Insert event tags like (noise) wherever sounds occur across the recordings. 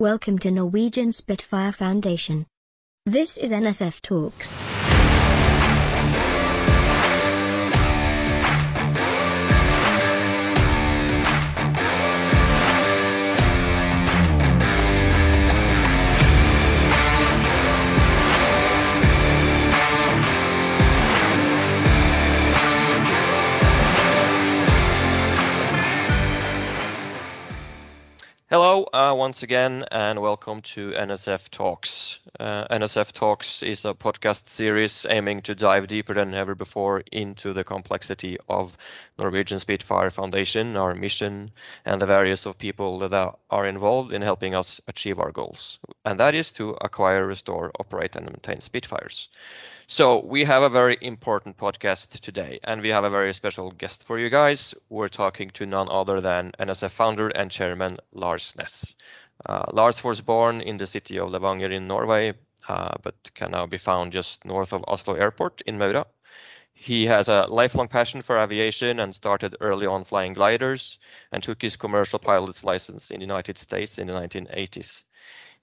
Welcome to Norwegian Spitfire Foundation. This is NSF Talks. Hello, uh, once again, and welcome to NSF Talks. Uh, NSF Talks is a podcast series aiming to dive deeper than ever before into the complexity of Norwegian Spitfire Foundation, our mission, and the various of people that are involved in helping us achieve our goals. And that is to acquire, restore, operate, and maintain Spitfires. So we have a very important podcast today, and we have a very special guest for you guys. We're talking to none other than NSF founder and chairman Lars Ness. Uh, Lars was born in the city of Levanger in Norway, uh, but can now be found just north of Oslo Airport in Maura. He has a lifelong passion for aviation and started early on flying gliders and took his commercial pilot's license in the United States in the 1980s.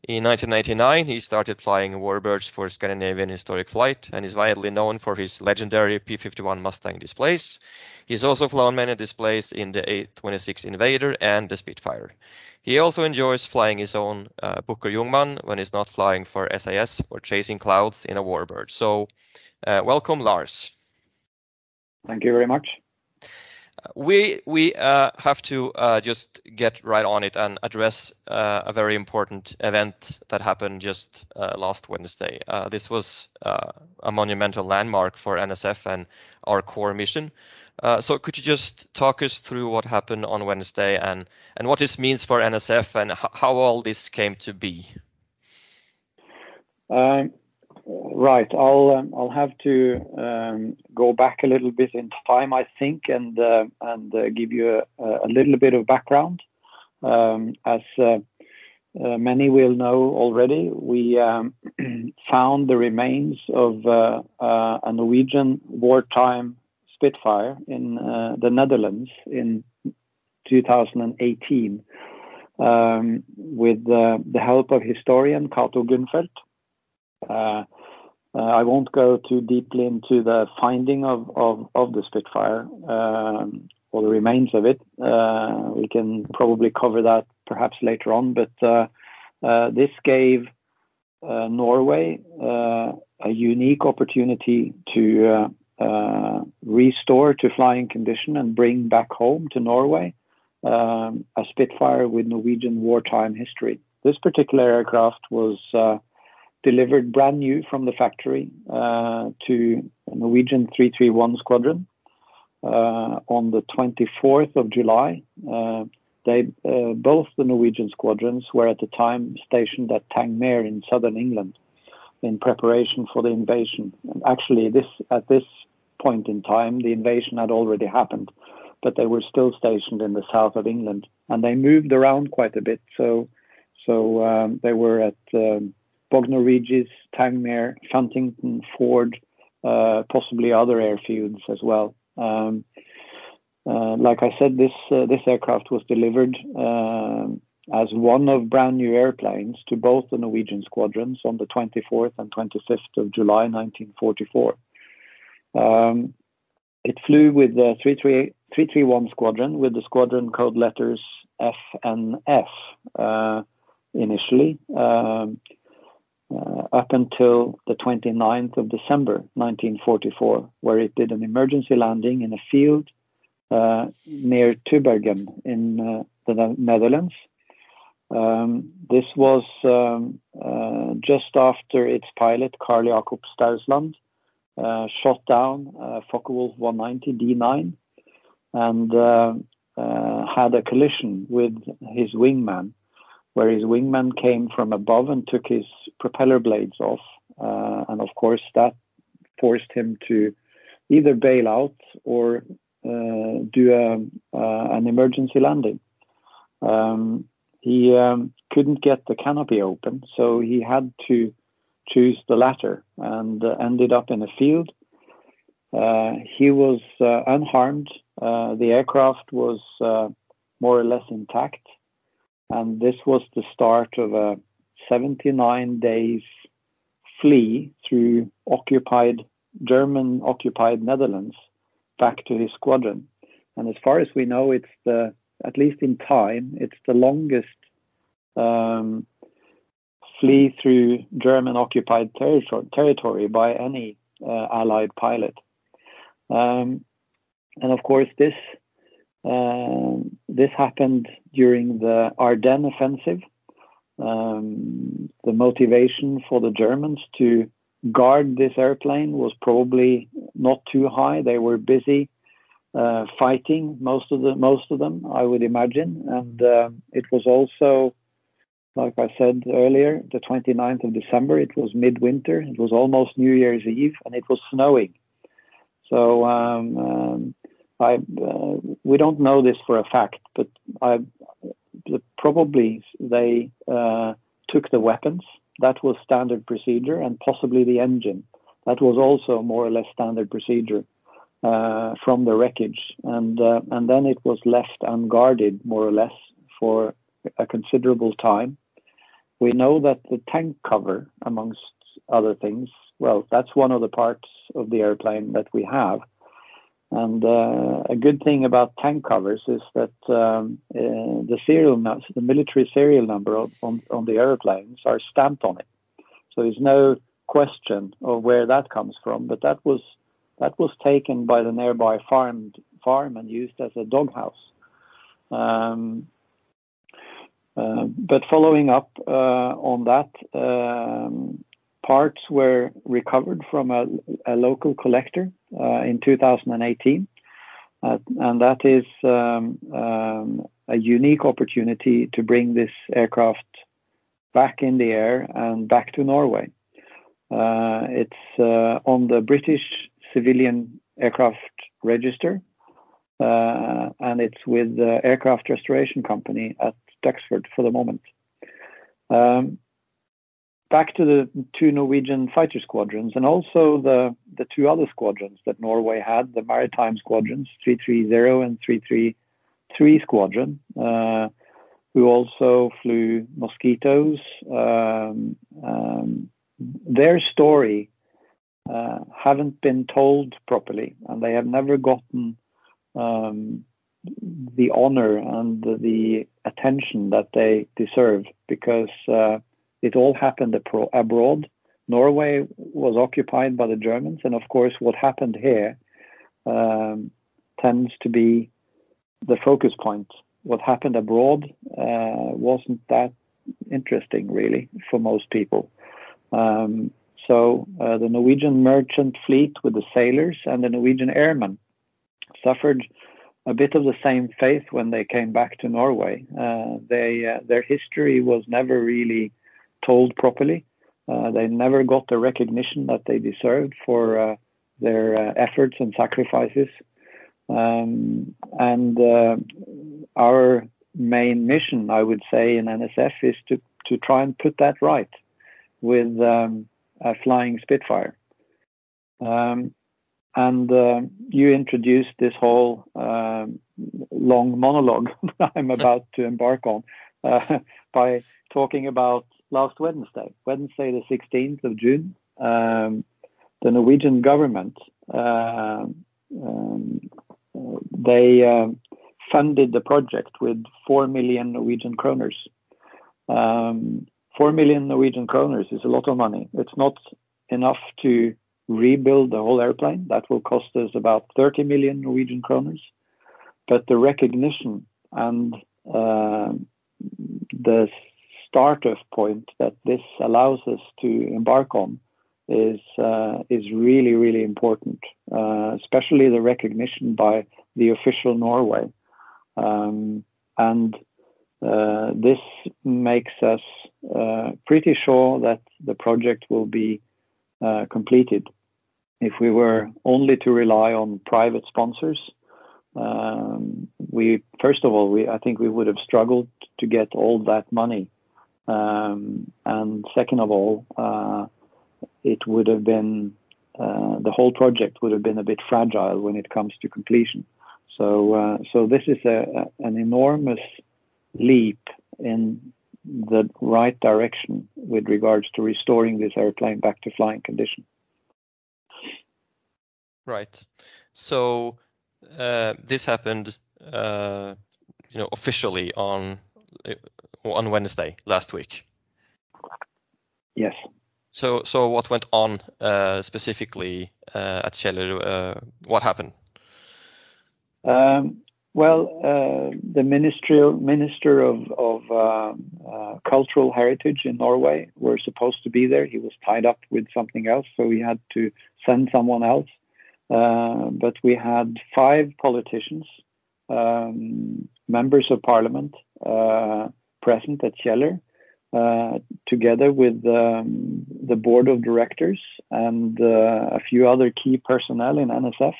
In 1999, he started flying warbirds for Scandinavian Historic Flight and is widely known for his legendary P-51 Mustang displays. He's also flown many displays in the A-26 Invader and the Spitfire. He also enjoys flying his own uh, Bücker Jungmann when he's not flying for SAS or chasing clouds in a warbird. So, uh, welcome, Lars. Thank you very much we we uh, have to uh, just get right on it and address uh, a very important event that happened just uh, last Wednesday. Uh, this was uh, a monumental landmark for NSF and our core mission. so could you just talk us through what happened on Wednesday and and what this means for NSF and how all this came to be? Um, Right. I'll um, I'll have to um, go back a little bit in time, I think, and uh, and uh, give you a, little bit of background. Um, as uh, many will know already, we (clears throat) found the remains of a Norwegian wartime Spitfire in the Netherlands in 2018 um, with the help of historian Cato Guhnfeldt. Uh, I won't go too deeply into the finding of, the Spitfire um, or the remains of it. Uh, we can probably cover that perhaps later on, but uh, this gave Norway a unique opportunity to restore to flying condition and bring back home to Norway um, a Spitfire with Norwegian wartime history. This particular aircraft was delivered brand new from the factory uh, to Norwegian 331 Squadron uh, on the 24th of July. Uh, they both the Norwegian squadrons were at the time stationed at Tangmere in southern England in preparation for the invasion. Actually, this at this point in time, the invasion had already happened, but they were still stationed in the south of England, and they moved around quite a bit. So, so um, they were at um, Bognor Regis, Tangmere, Funtington, Ford, uh, possibly other airfields as well. Um, uh, like I said, this uh, this aircraft was delivered uh, as one of brand new airplanes to both the Norwegian squadrons on the 24th and 25th of July 1944. Um, it flew with the 331 squadron with the squadron code letters F and F uh, initially. Um, up until the 29th of December 1944, where it did an emergency landing in a field uh, near Tubbergen in uh, the Netherlands. Um, this was um, uh, just after its pilot, Carl Jacob Stousland, uh, shot down uh, Focke-Wulf 190 D9 and uh, had a collision with his wingman where his wingman came from above and took his propeller blades off. Uh, and of course, that forced him to either bail out or uh, do a, uh, an emergency landing. Um, he um, couldn't get the canopy open, so he had to choose the latter and uh, ended up in a field. Uh, he was uh, unharmed. the aircraft was more or less intact and this was the start of a 79 days flee through occupied German occupied Netherlands back to his squadron. And as far as we know, it's the at least in time, it's the longest um, flee through German occupied territory, territory by any uh, Allied pilot. Um, and of course, this this happened during the Ardennes offensive. Um, the motivation for the Germans to guard this airplane was probably not too high. They were busy uh, fighting most of the most of them, I would imagine, and uh, it was also, like I said earlier, the 29th of December. It was midwinter. It was almost New Year's Eve, and it was snowing. So um, um, I uh, we don't know this for a fact, but I probably they uh, took the weapons. That was standard procedure, and possibly the engine. That was also more or less standard procedure uh, from the wreckage, and uh, and then it was left unguarded more or less for a considerable time. We know that the tank cover, amongst other things, well, that's one of the parts of the airplane that we have. And uh, a good thing about tank covers is that um, uh, the serial, the military serial number on, on the airplanes are stamped on it. So there's no question of where that comes from. But that was that was taken by the nearby farm, farm and used as a doghouse. Um, uh, but following up uh, on that, um, parts were recovered from a, a local collector uh, in 2018. Uh, and that is um, um, a unique opportunity to bring this aircraft back in the air and back to Norway. Uh, it's uh, on the British civilian aircraft register, uh, and it's with the aircraft restoration company at Duxford for the moment. Um, back to the two Norwegian fighter squadrons and also the, the two other squadrons that Norway had, the maritime squadrons, 330 and 333 squadron, uh, who also flew Mosquitoes. Um, um, their story uh, haven't been told properly, and they have never gotten um, the honor and the, the, attention that they deserve because uh, it all happened abro- abroad. Norway was occupied by the Germans, and of course, what happened here um, tends to be the focus point. What happened abroad uh, wasn't that interesting, really, for most people. Um, so uh, the Norwegian merchant fleet with the sailors and the Norwegian airmen suffered a bit of the same fate when they came back to Norway. Uh, they uh, their history was never really told properly. Uh, they never got the recognition that they deserved for uh, their uh, efforts and sacrifices. Um, and our main mission, I would say, in NSF is to to try and put that right with um, a flying Spitfire. Um, and uh, you introduced this whole uh, long monologue (laughs) that I'm (laughs) about to embark on uh, by talking about last Wednesday, Wednesday the 16th of June. Um, the Norwegian government uh, um, they uh, funded the project with four million Norwegian kroners. Um, 4 million Norwegian kroners is a lot of money. It's not enough to rebuild the whole airplane. That will cost us about 30 million Norwegian kroners. But the recognition and uh, the startup point that this allows us to embark on is uh, is really really important, uh, especially the recognition by the official Norway, um, and uh, this makes us uh, pretty sure that the project will be uh, completed. If we were only to rely on private sponsors, um, we first of all, we I think we would have struggled to get all that money, um, and second of all, uh, it would have been uh, the whole project would have been a bit fragile when it comes to completion. So, uh, so this is a, a, an enormous leap in the right direction with regards to restoring this airplane back to flying condition. Right. So uh, this happened, uh, you know, officially on on Wednesday last week. Yes. So, so what went on uh, specifically uh, at Kjeller? Uh, what happened? Um, well, uh, the ministerial minister of, of uh, uh, cultural heritage in Norway were supposed to be there. He was tied up with something else, so we had to send someone else. but we had five politicians, um, members of parliament, present at Kjeller. Uh, together with um, the board of directors and uh, a few other key personnel in NSF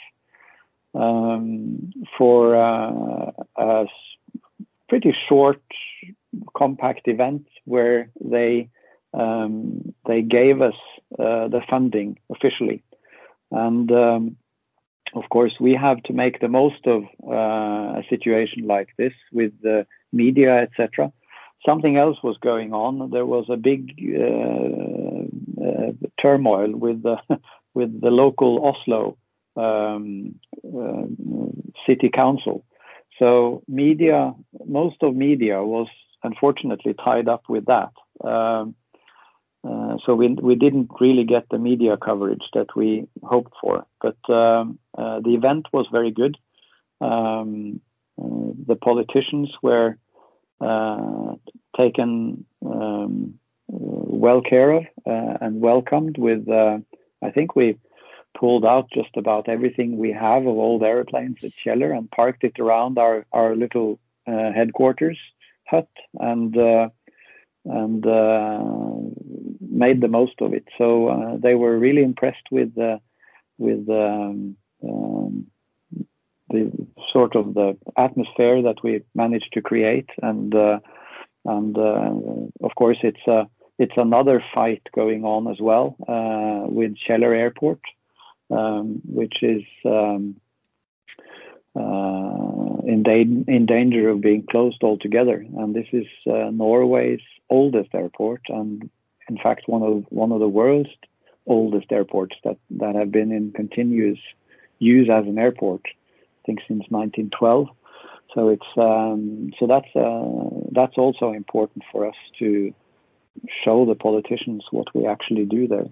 um, for uh, a pretty short, compact event where they um, they gave us uh, the funding officially, and um, of course we have to make the most of uh, a situation like this with the media, etc something else was going on. There was a big uh, uh, turmoil with the (laughs) with the local Oslo um, uh, city council. So media, most of media was unfortunately tied up with that. Um, uh, so we we didn't really get the media coverage that we hoped for. But um, uh, the event was very good. Um, uh, the politicians were taken um, well care of uh, and welcomed with, uh, I think we pulled out just about everything we have of old airplanes at Kjeller and parked it around our, our little headquarters hut and and uh, made the most of it. So uh, they were really impressed with uh, with um, um, the sort of the atmosphere that we managed to create and uh, and uh, of course it's a it's another fight going on as well uh, with Kjeller Airport, um, which is um, uh, in, da- in, danger of being closed altogether. And this is uh, Norway's oldest airport, and in fact one of one of the world's oldest airports that that have been in continuous use as an airport think since 1912. So it's um, so that's uh, that's also important for us to show the politicians what we actually do there.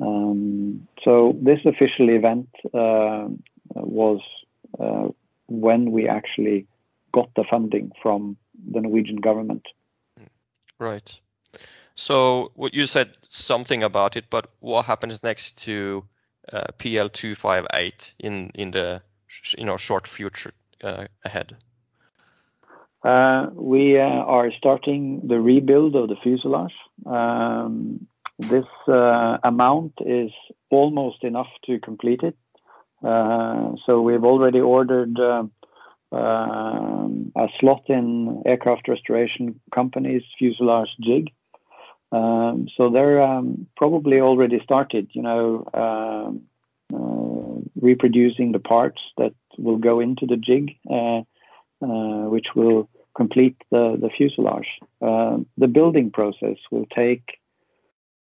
Um, so this official event uh, was uh, when we actually got the funding from the Norwegian government. Right. So what you said something about it, but what happens next to uh, PL two five eight in in the you know short future uh, ahead? Uh, we uh, are starting the rebuild of the fuselage. Um, this amount is almost enough to complete it. So we've already ordered um, a slot in aircraft restoration company's fuselage jig. Um, so they're um, probably already started. You know, um, reproducing the parts that will go into the jig, uh, uh, which will complete the, the fuselage. Uh, the building process will take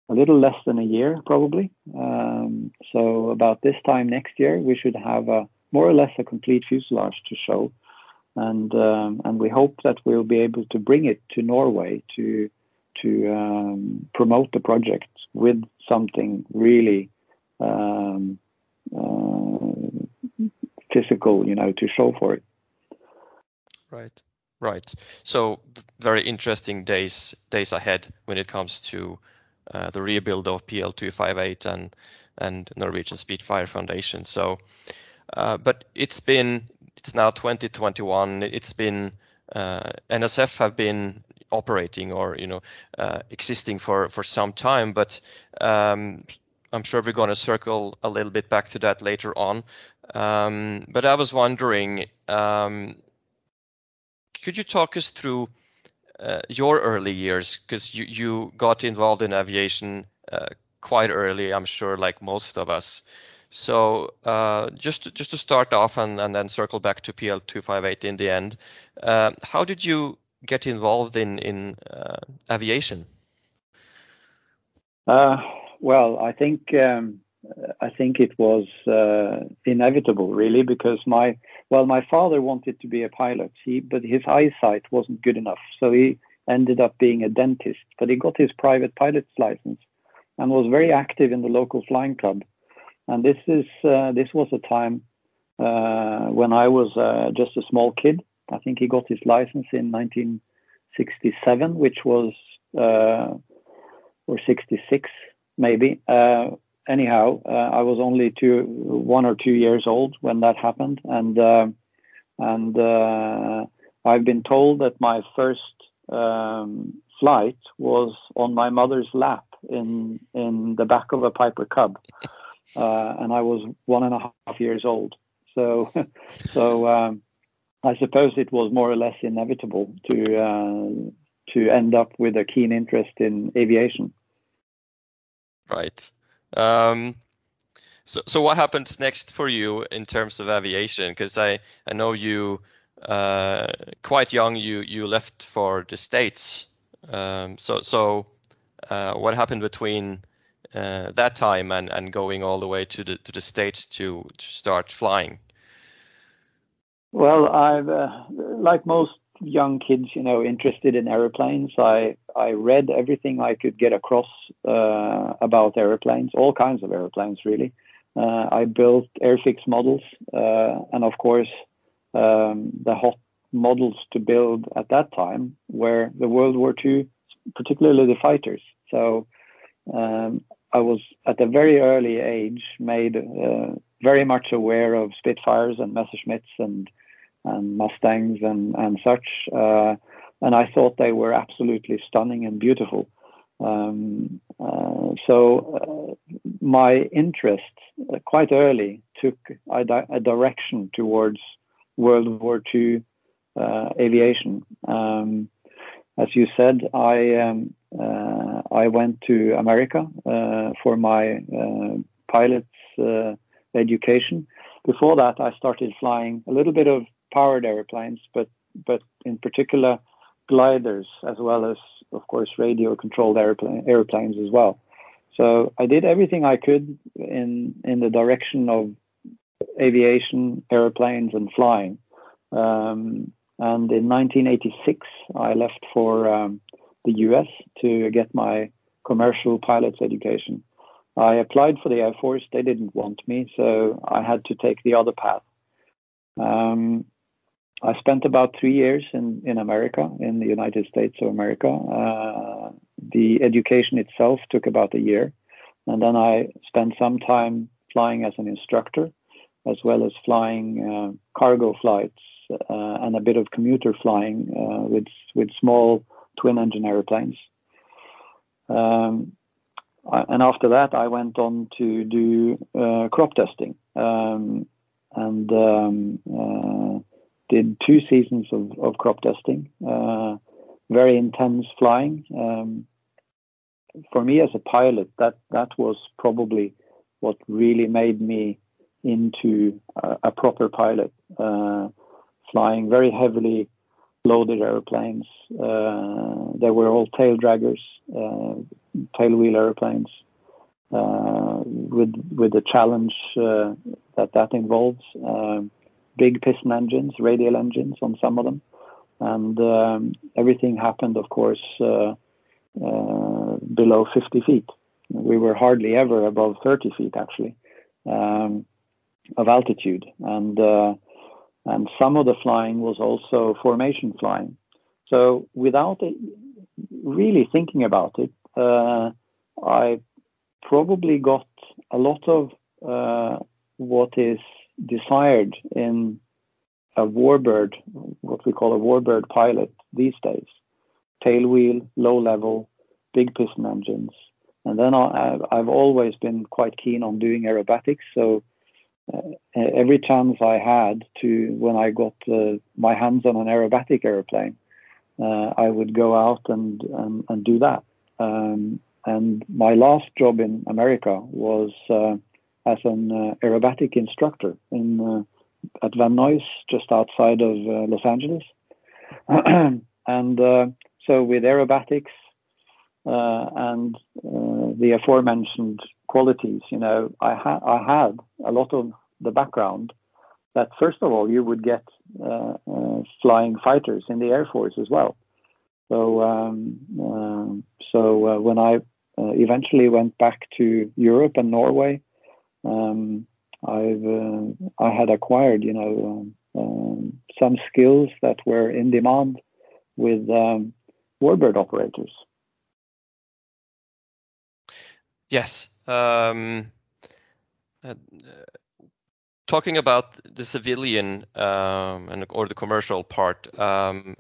a little less than a year, probably. Um, so about this time next year, we should have a more or less a complete fuselage to show, and um, and we hope that we'll be able to bring it to Norway to to um, promote the project with something really um, uh, physical, you know, to show for it. Right, right. So very interesting days days ahead when it comes to uh, the rebuild of PL two five eight and and Norwegian Spitfire Foundation. So, uh, but it's been it's now 2021. It's been uh, NSF have been operating or you know uh, existing for for some time, but um, I'm sure we're going to circle a little bit back to that later on. Um, but I was wondering, um, could you talk us through uh, your early years? Because you, got involved in aviation uh, quite early, I'm sure, like most of us. So uh, just to, just to start off and, then circle back to PL two five eight in the end, how did you get involved in aviation? Uh, well, I think um, I think it was uh, inevitable, really, because my well, my father wanted to be a pilot, he, but his eyesight wasn't good enough, so he ended up being a dentist. But he got his private pilot's license and was very active in the local flying club. And this is uh, this was a time uh, when I was uh, just a small kid. I think he got his license in 1967, which was uh, or 66 maybe. Uh, anyhow, uh, I was only two, one or two years old when that happened, and and I've been told that my first um, flight was on my mother's lap in in the back of a Piper Cub, uh, and I was one and a half years old. So, (laughs) so um, I suppose it was more or less inevitable to uh, to end up with a keen interest in aviation. Right. Um, so, so what happens next for you in terms of aviation? Because I, I know you uh, quite young. You you left for the states. Um, so so uh, what happened between uh, that time and, and going all the way to the to the states to to start flying? Well, I've uh, like most young kids, you know, interested in airplanes. I I read everything I could get across uh, about airplanes, all kinds of airplanes, really. Uh, I built airfix models, uh, and of course, um, the hot models to build at that time were the World War II, particularly the fighters. So um, I was at a very early age made uh, very much aware of Spitfires and Messerschmitts and and Mustangs and and such, uh, and I thought they were absolutely stunning and beautiful. Um, uh, so uh, my interest uh, quite early took a, di- a, direction towards World War II uh, aviation. Um, as you said, I um, uh, I went to America for my pilot's education. Before that, I started flying a little bit of powered airplanes, but but in particular gliders as well as of course radio controlled airplane, airplanes as well. So I did everything I could in in the direction of aviation, airplanes, and flying. Um, and in 1986, I left for um, the US to get my commercial pilot's education. I applied for the Air Force. They didn't want me, so I had to take the other path. Um, I spent about three years in, in America, in the United States of America. Uh, the education itself took about a year. And then I spent some time flying as an instructor, as well as flying uh, cargo flights uh, and a bit of commuter flying uh, with, with small twin engine airplanes. Um, and after that, I went on to do uh, crop dusting. Um, and um, uh, did two seasons of, of crop dusting, uh, very intense flying. Um, for me as a pilot, that that was probably what really made me into a, a proper pilot, uh, flying very heavily loaded airplanes. Uh, they were all tail draggers, uh, tail wheel airplanes, uh, with with the challenge uh, that that involves. Um, big piston engines, radial engines on some of them, and um, everything happened, of course, uh, uh, below 50 feet. We were hardly ever above 30 feet, actually, um, of altitude, and uh, and some of the flying was also formation flying. So without it, really thinking about it, uh, I probably got a lot of uh, what is desired in a warbird, what we call a warbird pilot these days. Tail wheel, low level, big piston engines. And then I, have always been quite keen on doing aerobatics. So uh, every chance I had to, when I got uh, my hands on an aerobatic airplane, uh, I would go out and, and, and do that. Um, and my last job in America was uh, as an uh, aerobatic instructor in uh, at Van Nuys, just outside of uh, Los Angeles. (clears throat) and so with aerobatics and the aforementioned qualities, you know, I had I had a lot of the background that first of all you would get uh, uh, flying fighters in the air force as well. So um, uh, so uh, when I uh, eventually went back to Europe and Norway, um, I've uh, I had acquired you know um, some skills that were in demand with um, warbird operators. Yes. Um, uh, talking about the civilian um, and or the commercial part, um,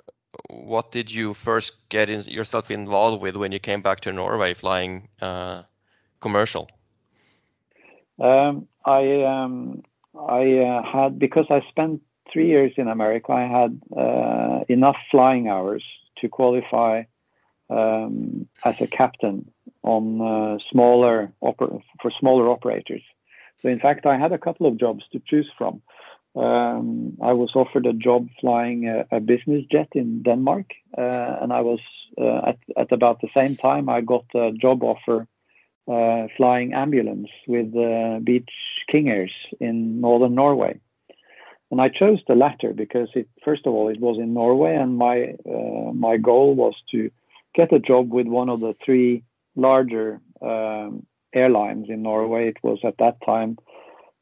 what did you first get in, yourself involved with when you came back to Norway flying uh, commercial? Um, I um, I uh, had because I spent three years in America. I had uh, enough flying hours to qualify um, as a captain on uh, smaller oper- for smaller operators. So in fact, I had a couple of jobs to choose from. Um, I was offered a job flying a, a business jet in Denmark, uh, and I was uh, at, at about the same time I got a job offer uh, flying ambulance with uh, Beech King Airs in northern Norway. And I chose the latter because it, first of all, it was in Norway, and my uh, my goal was to get a job with one of the three larger um, airlines in Norway. It was at that time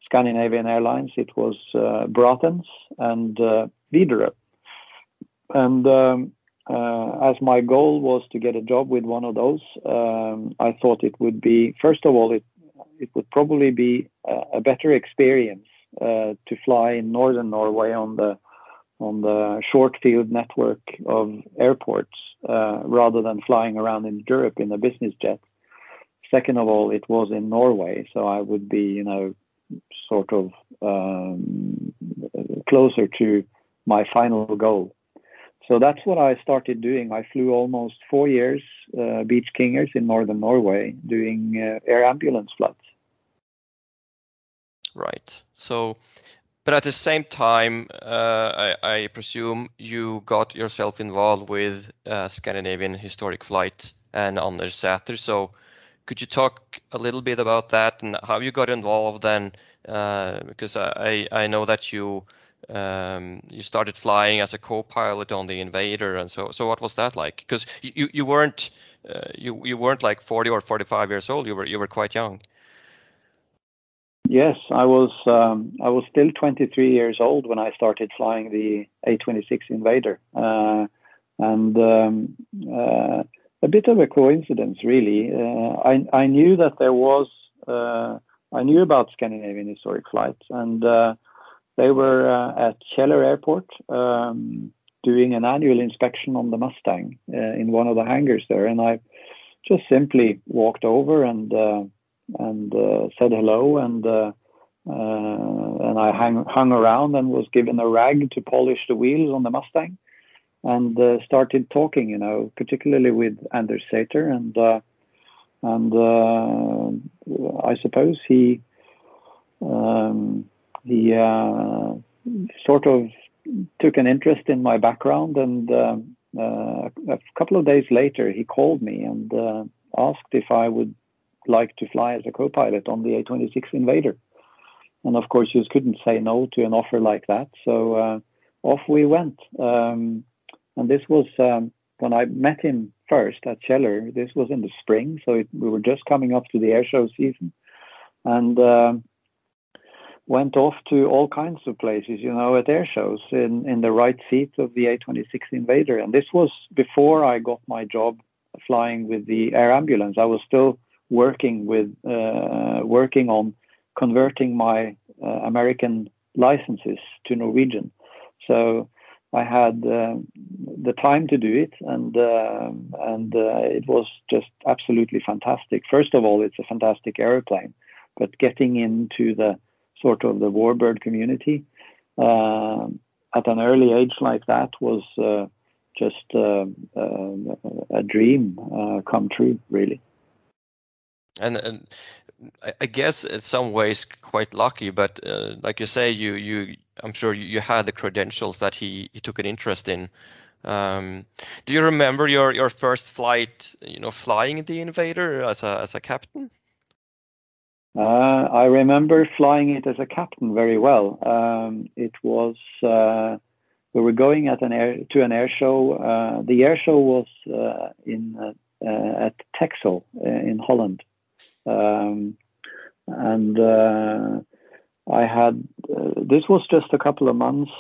Scandinavian Airlines. It was uh, Braathens and uh, Widerøe. And um, as my goal was to get a job with one of those, um, I thought it would be first of all it it would probably be a, better experience uh, to fly in northern Norway on the on the short field network of airports uh, rather than flying around in Europe in a business jet. Second of all, it was in Norway, so I would be, you know, sort of um, closer to my final goal. So that's what I started doing. I flew almost four years uh, Beech King Airs in northern Norway doing uh, air ambulance flights. Right. So, but at the same time, uh, I, I, presume you got yourself involved with uh, Scandinavian Historic Flight and Anders Sæther. So, could you talk a little bit about that and how you got involved then? Uh, because I, I know that you um, you started flying as a co-pilot on the Invader, and so so what was that like? Because you you weren't uh, you you weren't like 40 or 45 years old. You were you were quite young. Yes, I was. Um, I was still 23 years old when I started flying the A26 Invader, uh, and um, uh, a bit of a coincidence, really. Uh, I, I knew that there was, uh, I knew about Scandinavian historic flights, and uh, they were uh, at Kjeller Airport um, doing an annual inspection on the Mustang uh, in one of the hangars there, and I just simply walked over and uh, and said hello and. and I hung around and was given a rag to polish the wheels on the Mustang and started talking, you know, particularly with Anders Sæther, and and I suppose he um, he uh, sort of took an interest in my background, and uh, uh, a couple of days later he called me and asked if I would like to fly as a co-pilot on the A26 Invader, and of course you couldn't say no to an offer like that, so off we went. Um, and this was um, when I met him first at Kjeller. This was in the spring, so it, we were just coming up to the air show season, and uh, went off to all kinds of places, you know, at air shows in in the right seat of the A26 Invader. And this was before I got my job flying with the air ambulance. I was still working with uh, working on converting my uh, American licenses to Norwegian. So I had uh, the time to do it, and uh, and uh, it was just absolutely fantastic. First of all, it's a fantastic airplane, but getting into the sort of the warbird community uh, at an early age like that was uh, just uh, a dream come true, really. And, and I guess in some ways quite lucky, but like you say, you you I'm sure you had the credentials that he, he took an interest in. Um, do you remember your, your first flight, you know, flying the Invader as a, as a captain? Uh, I remember flying it as a captain very well. Um, it was uh, we were going at an air to an air show. Uh, the air show was uh, in uh, at Texel in Holland, um, and I had this was just a couple of months,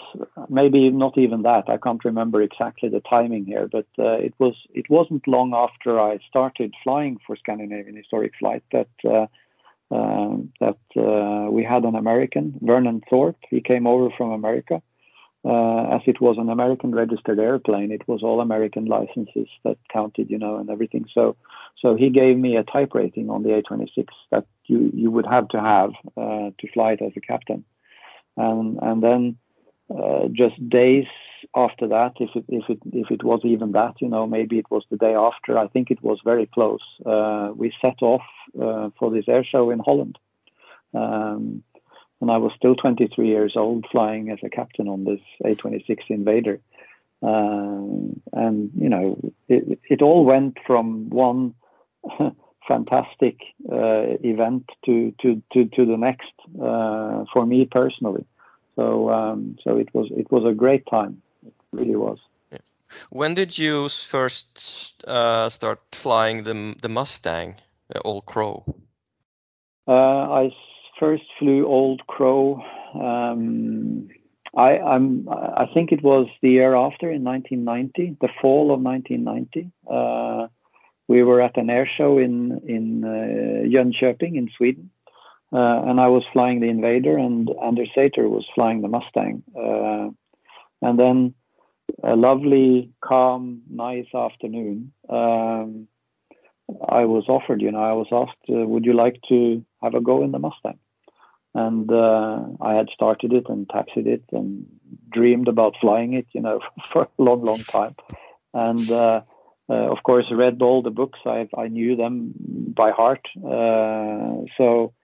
maybe not even that. I can't remember exactly the timing here, but it was it wasn't long after I started flying for Scandinavian Historic Flight that uh, that uh, we had an American, Vernon Thorpe. He came over from America. Uh, as it was an American registered airplane, it was all American licenses that counted, you know, and everything. So, so he gave me a type rating on the A26 that you you would have to have uh, to fly it as a captain, and and then uh, just days after that, if it if it if it was even that, you know, maybe it was the day after. I think it was very close. Uh, we set off uh, for this air show in Holland, um, and I was still 23 years old, flying as a captain on this A26 Invader. Um, and you know, it, it all went from one (laughs) fantastic uh, event to to to to the next uh, for me personally. So um, so it was it was a great time really was. Yeah. When did you first uh, start flying the the Mustang, the Old Crow? Uh, I first flew Old Crow. Um, I, I'm, I think it was the year after, in 1990, the fall of 1990. Uh, we were at an air show in in uh, Jönköping in Sweden, and I was flying the Invader, and Anders Sæther was flying the Mustang. Uh, and then a lovely, calm, nice afternoon, um, I was offered, you know, I was asked, uh, would you like to have a go in the Mustang? And uh, I had started it and taxied it and dreamed about flying it, you know, (laughs) for a long, long time. And uh, uh, of course, read all the books. I I knew them by heart. Uh, so uh,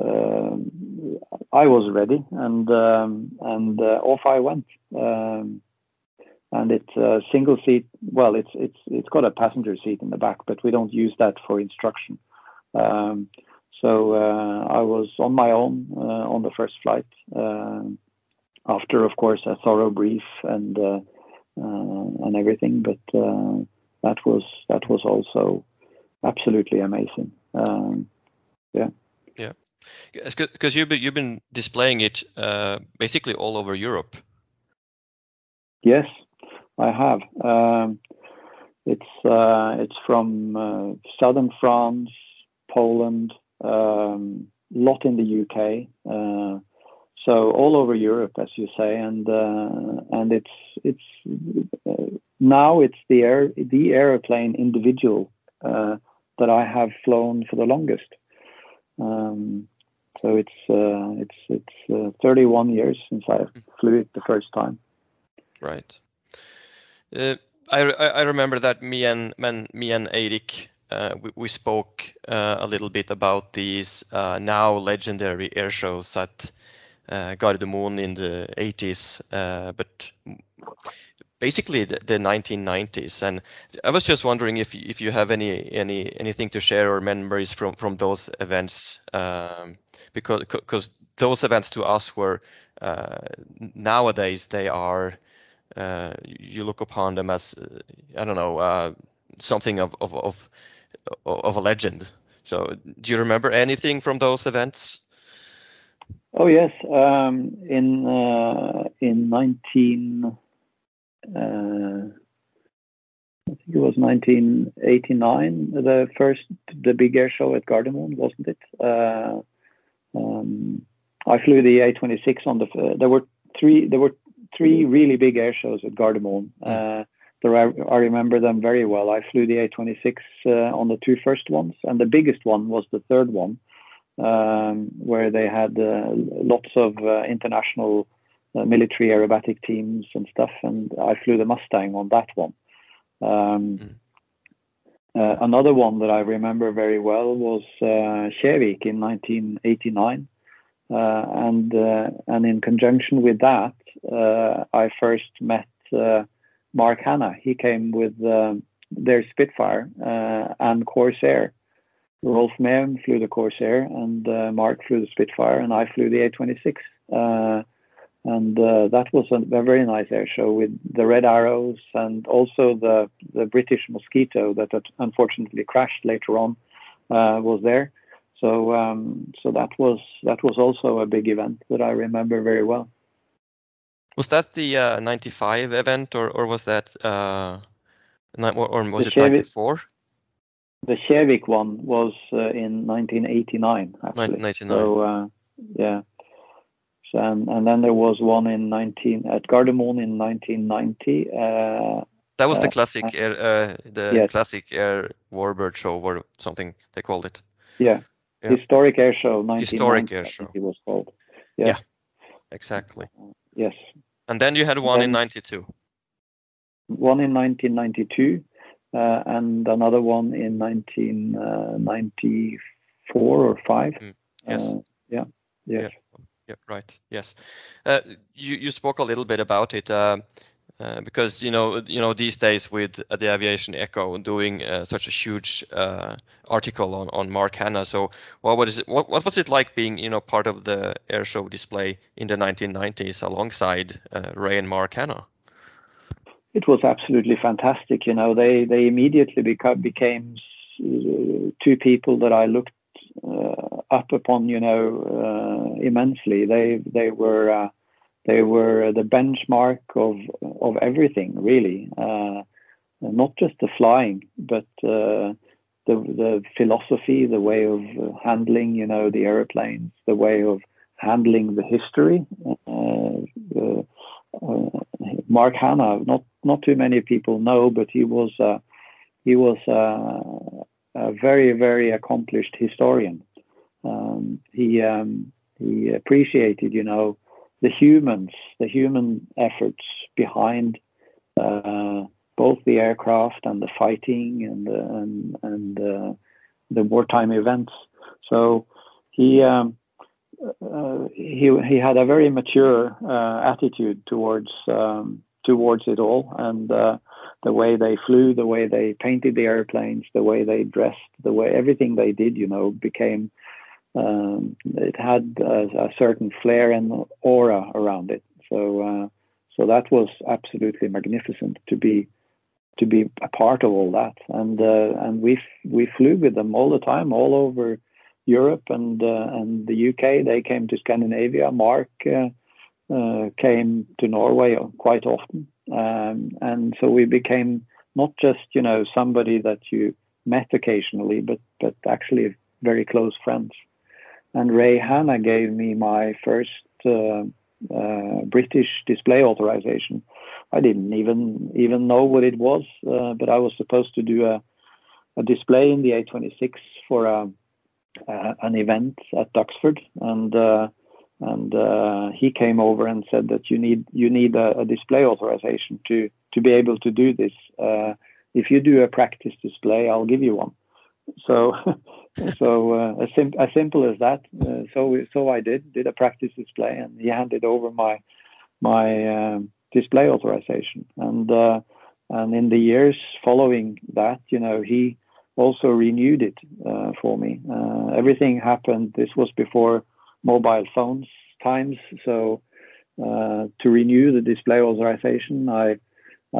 I was ready, and um, and off I went. Um, and it's a single seat. Well, it's it's it's got a passenger seat in the back, but we don't use that for instruction. Um, so uh, I was on my own uh, on the first flight. Uh, after, of course, a thorough brief and uh, uh, and everything, but uh, that was that was also absolutely amazing. Um, yeah. Because you've been, you've been displaying it basically all over Europe. Yes, I have. Um, it's uh, it's from uh, southern France, Poland, um, lot in the UK, uh, so all over Europe, as you say, and uh, and it's it's uh, now it's the air the airplane individual uh, that I have flown for the longest. Um, so it's it's it's 31 years since I flew it the first time. Right. Uh, I, I remember that me and me and Eirik uh, we, we, spoke uh, a little bit about these uh, now legendary air shows at uh, Gardermoen in the 80s, uh, but basically the, the, 1990s. And I was just wondering if if you have any any anything to share or memories from from those events, um, because because those events to us were uh, nowadays they are uh, you look upon them as uh, I don't know uh, something of, of of of a legend. So, do you remember anything from those events? Oh yes, um, in uh, in nineteen, I think it was nineteen eighty nine. The first, the big air show at Gardermoen, wasn't it? Uh, um, I flew the A twenty six on the. there were three. There were three really big air shows at Gardermoen. Uh, there I, I, remember them very well. I flew the A26 uh, on the two first ones, and the biggest one was the third one, um, where they had uh, lots of uh, international uh, military aerobatic teams and stuff. And I flew the Mustang on that one. Um, mm. Another one that I remember very well was uh, in 1989. Uh, and uh, and in conjunction with that, uh, I first met Mark Hanna. He came with uh, their Spitfire uh, and Corsair. Rolf Meum flew the Corsair, and uh, Mark flew the Spitfire, and I flew the A26. And uh, that was a, a, very nice air show with the red arrows and also the the British Mosquito that unfortunately crashed later on uh, was there. So um, so that was that was also a big event that I remember very well. Was that the uh, 95 event or, or was that uh, or, or was the it 94? The Kjevik one was uh, in 1989 actually. 1989. So uh, yeah. And, and then there was one in 19 at Gardermoen in 1990. Uh, that was the uh, classic air, the yes. classic air warbird show or something they called it. Yeah. yeah. Historic air show. Historic air show. It was called. Yeah. yeah. Exactly. Yes. And then you had one then, in 92. One in 1992, uh, and another one in 1994 or 5. Mm, yes. Uh, yeah. Yes. Yeah. Yeah. right. Yes. Uh, you, you spoke a little bit about it. Uh, uh, because you know you know these days with uh, the aviation echo doing uh, such a huge uh, article on, on Mark Hanna. So what was it what, what was it like being you know part of the air show display in the 1990s alongside uh, Ray and Mark Hanna? It was absolutely fantastic. You know they they immediately beca- became two people that I looked up upon. You know immensely. They they were they were the benchmark of of everything really, uh, not just the flying, but uh, the the philosophy, the way of handling, you know, the airplanes, the way of handling the history. Uh, uh Mark Hanna, not not too many people know, but he was he was a very very accomplished historian. Um, he um, he appreciated, you know, the humans, the human efforts behind uh, both the aircraft and the fighting and the, and, and uh, the wartime events. So he um, uh, he he had a very mature uh, attitude towards um, towards it all, and uh, the way they flew, the way they painted the airplanes, the way they dressed, the way everything they did, you know, became um, it had a, a, certain flair and aura around it. So uh, so that was absolutely magnificent to be to be a part of all that. And uh, and we we flew with them all the time, all over Europe and uh, and the UK. They came to Scandinavia. Mark uh, uh, came to Norway quite often, um, and so we became not just you know somebody that you met occasionally, but but actually very close friends. And Ray Hanna gave me my first uh, uh, British display authorization. I didn't even even know what it was, uh, but I was supposed to do a, a display in the A26 for a, an event at Duxford, and uh, and uh, he came over and said that you need you need a, a display authorization to to be able to do this. Uh, if you do a practice display, I'll give you one. So (laughs) so uh, as, sim- as simple as that. Uh, so so I did did a practice display, and he handed over my my um, display authorization. And uh, and in the years following that, you know, he also renewed it uh, for me. Everything happened. This was before mobile phones times, so uh, to renew the display authorization, I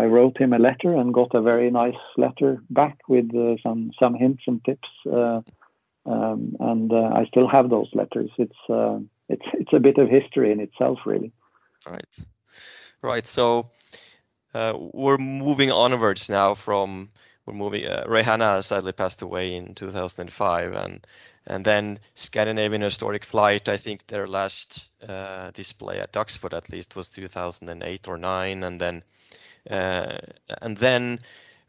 I wrote him a letter and got a very nice letter back with uh, some some hints and tips uh, um, and uh, I still have those letters. It's uh, it's it's a bit of history in itself, really. Right, right. So uh, we're moving onwards now from we're moving. Uh, Ray Hanna sadly passed away in 2005, and and then Scandinavian Historic Flight. I think their last uh, display at Duxford at least was 2008 or nine, and then uh, and then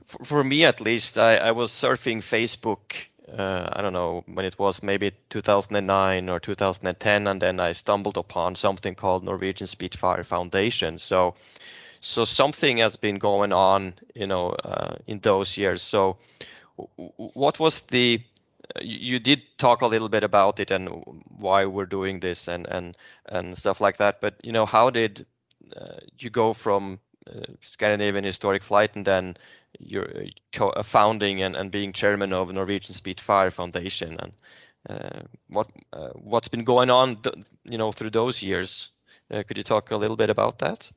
for, for me at least, I, I was surfing Facebook uh, I don't know when it was maybe 2009 or 2010, and then I stumbled upon something called Norwegian Spitfire Foundation. So, so something has been going on, you know, uh, in those years. So, what was the you did talk a little bit about it and why we're doing this and and and stuff like that. But you know, how did uh, you go from Scandinavian Historic Flight, and then you're co- founding and, and being chairman of Norwegian Spitfire Foundation. And uh, what uh, what's been going on, you know, through those years? Uh, could you talk a little bit about that?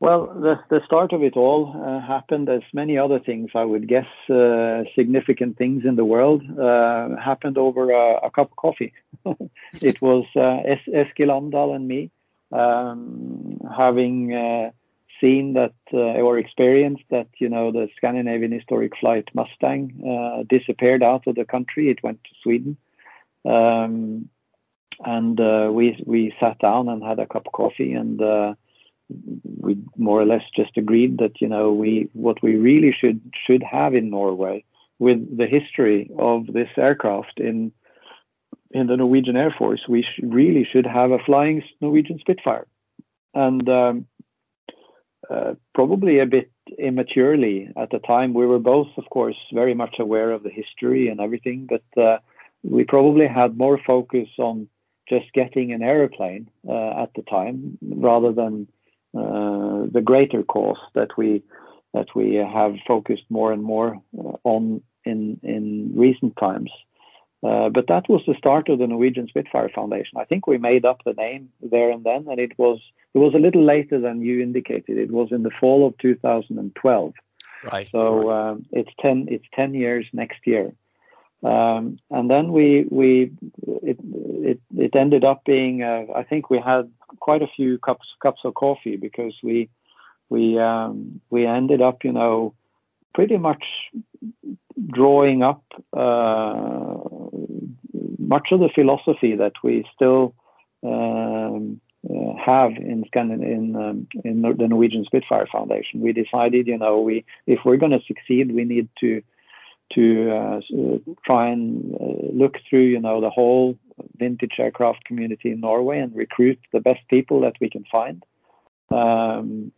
Well, the, the start of it all uh, happened as many other things, I would guess, uh, significant things in the world uh, happened over a, a, cup of coffee. (laughs) it was es- Eskil and me um, having seen that or experienced that, you know, the Scandinavian historic flight Mustang disappeared out of the country. It went to Sweden. Um, and uh, we we sat down and had a cup of coffee and uh, we more or less just agreed that you know we what we really should should have in Norway with the history of this aircraft in in the Norwegian Air Force we sh- really should have a flying Norwegian Spitfire. And um, uh, probably a bit immaturely at the time. We were both of course very much aware of the history and everything but uh, we probably had more focus on just getting an aeroplane uh, at the time rather than the greater cause that we that we have focused more and more uh, on in in recent times. Uh, but that was the start of the Norwegian Spitfire Foundation. I think we made up the name there and then, and it was it was a little later than you indicated. It was in the fall of 2012. Right. So um, it's ten it's ten years next year. Um, and then we we it it, it ended up being uh, I think we had quite a few cups cups of coffee because we we um, we ended up you know pretty much drawing up uh, much of the philosophy that we still um, uh, have in Scandin- in um, in the Norwegian Spitfire Foundation. We decided you know we if we're going to succeed we need to to uh, try and uh, look through, you know, the whole vintage aircraft community in Norway and recruit the best people that we can find. Um,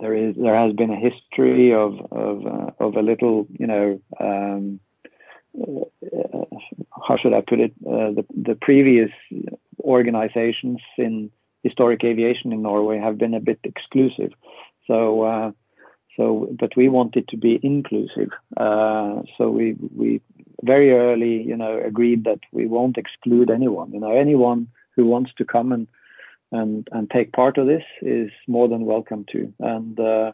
there is there has been a history of of, uh, of a little, you know, um, uh, how should I put it? Uh, the the previous organizations in historic aviation in Norway have been a bit exclusive, so uh, so, but we wanted to be inclusive. Uh, so we we very early, you know, agreed that we won't exclude anyone. You know, anyone who wants to come and and and take part of this is more than welcome to. And uh,